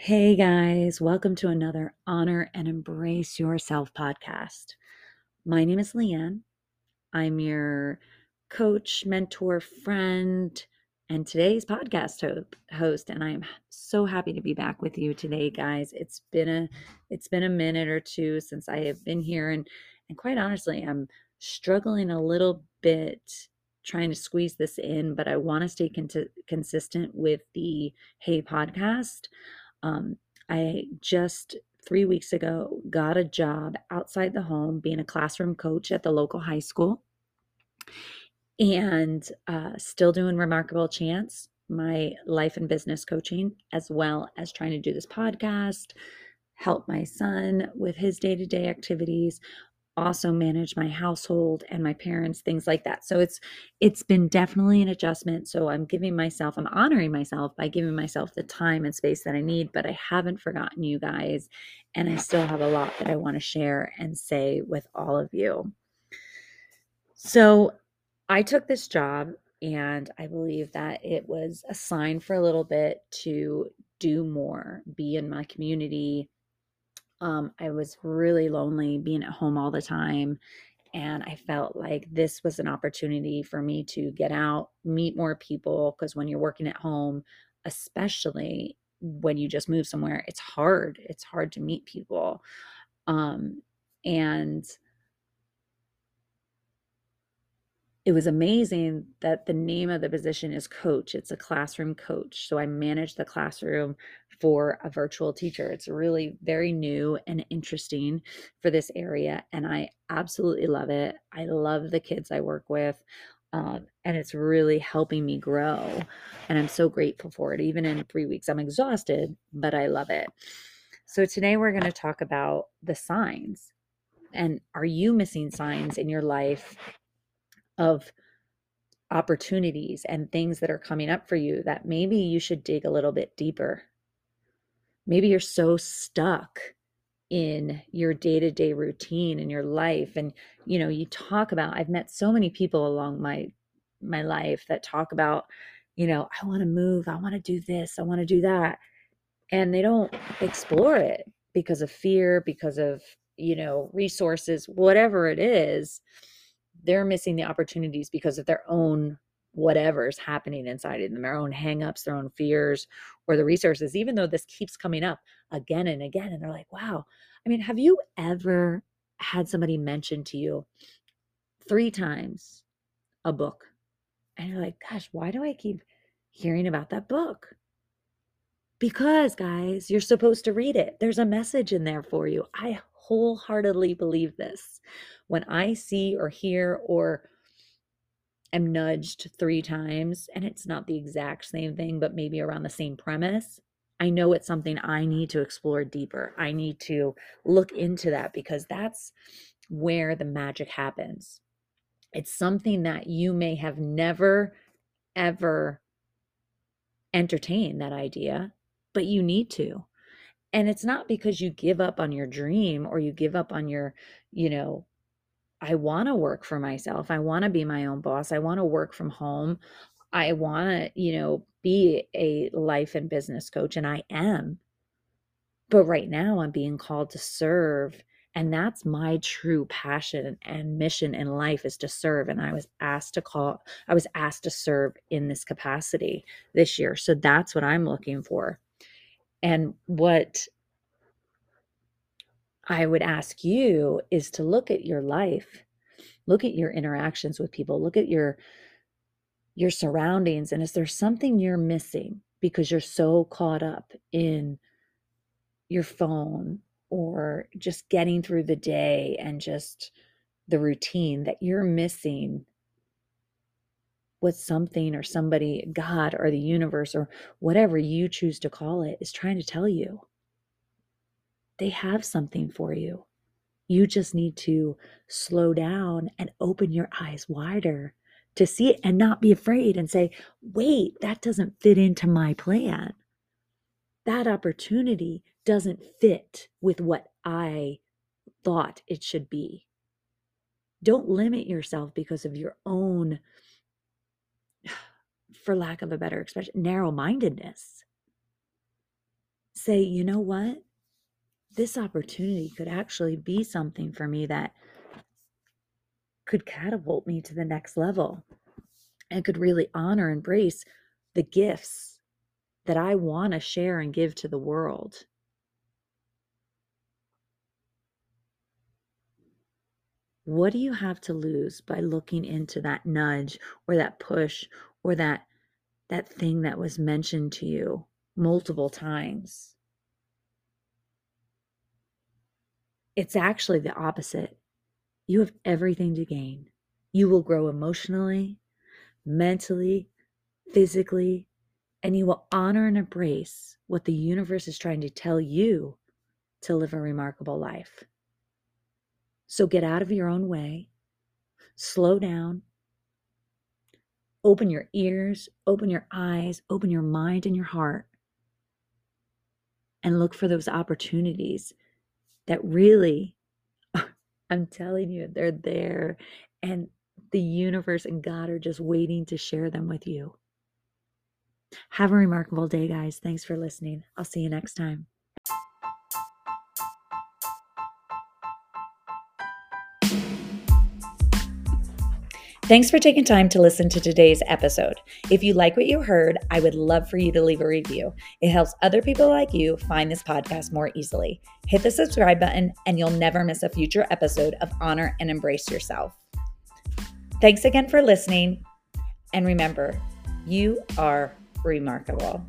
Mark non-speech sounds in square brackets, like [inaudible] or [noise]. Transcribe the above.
Hey guys, welcome to another Honor and Embrace Yourself podcast. My name is Leanne. I'm your coach, mentor, friend, and today's podcast host and I'm so happy to be back with you today guys. It's been a it's been a minute or two since I have been here and and quite honestly, I'm struggling a little bit trying to squeeze this in, but I want to stay con- consistent with the Hey podcast. Um, I just three weeks ago got a job outside the home being a classroom coach at the local high school. And uh, still doing Remarkable Chance, my life and business coaching, as well as trying to do this podcast, help my son with his day to day activities, also manage my household and my parents things like that. So it's it's been definitely an adjustment. So i'm giving myself i'm honoring myself by giving myself the time and space that i need but i haven't forgotten you guys and i still have a lot that i want to share and say with all of you. So i took this job and i believe that it was a sign for a little bit to do more be in my community um, I was really lonely being at home all the time. And I felt like this was an opportunity for me to get out, meet more people. Because when you're working at home, especially when you just move somewhere, it's hard. It's hard to meet people. Um, and it was amazing that the name of the position is coach. It's a classroom coach. So I manage the classroom for a virtual teacher. It's really very new and interesting for this area. And I absolutely love it. I love the kids I work with. Um, and it's really helping me grow. And I'm so grateful for it. Even in three weeks, I'm exhausted, but I love it. So today we're going to talk about the signs. And are you missing signs in your life of opportunities and things that are coming up for you that maybe you should dig a little bit deeper? maybe you're so stuck in your day-to-day routine in your life and you know you talk about i've met so many people along my my life that talk about you know i want to move i want to do this i want to do that and they don't explore it because of fear because of you know resources whatever it is they're missing the opportunities because of their own whatever's happening inside of them, their own hangups, their own fears, or the resources, even though this keeps coming up again and again. And they're like, wow. I mean, have you ever had somebody mention to you three times a book? And you're like, gosh, why do I keep hearing about that book? Because, guys, you're supposed to read it. There's a message in there for you. I wholeheartedly believe this. When I see or hear or am nudged three times and it's not the exact same thing, but maybe around the same premise, I know it's something I need to explore deeper. I need to look into that because that's where the magic happens. It's something that you may have never, ever entertained that idea, but you need to. And it's not because you give up on your dream or you give up on your, you know, I want to work for myself. I want to be my own boss. I want to work from home. I want to, you know, be a life and business coach, and I am. But right now, I'm being called to serve. And that's my true passion and mission in life is to serve. And I was asked to call, I was asked to serve in this capacity this year. So that's what I'm looking for. And what I would ask you is to look at your life, look at your interactions with people, look at your your surroundings and is there something you're missing because you're so caught up in your phone or just getting through the day and just the routine that you're missing what something or somebody, God or the universe or whatever you choose to call it, is trying to tell you they have something for you. You just need to slow down and open your eyes wider to see it and not be afraid and say, wait, that doesn't fit into my plan. That opportunity doesn't fit with what I thought it should be. Don't limit yourself because of your own, for lack of a better expression, narrow mindedness. say, you know what? This opportunity could actually be something for me that could catapult me to the next level and could really honor, and embrace the gifts that I want to share and give to the world. What do you have to lose by looking into that nudge or that push or that that thing that was mentioned to you multiple times? It's actually the opposite. You have everything to gain. You will grow emotionally, mentally, physically, and you will honor and embrace what the universe is trying to tell you to live a remarkable life. So get out of your own way, slow down, open your ears, open your eyes, open your mind and your heart, and look for those opportunities that really, [laughs] I'm telling you, they're there. And the universe and God are just waiting to share them with you. Have a remarkable day, guys. Thanks for listening. I'll see you next time. Thanks for taking time to listen to today's episode. If you like what you heard, I would love for you to leave a review. It helps other people like you find this podcast more easily. Hit the subscribe button, and you'll never miss a future episode of Honor and Embrace Yourself. Thanks again for listening. And remember, you are remarkable.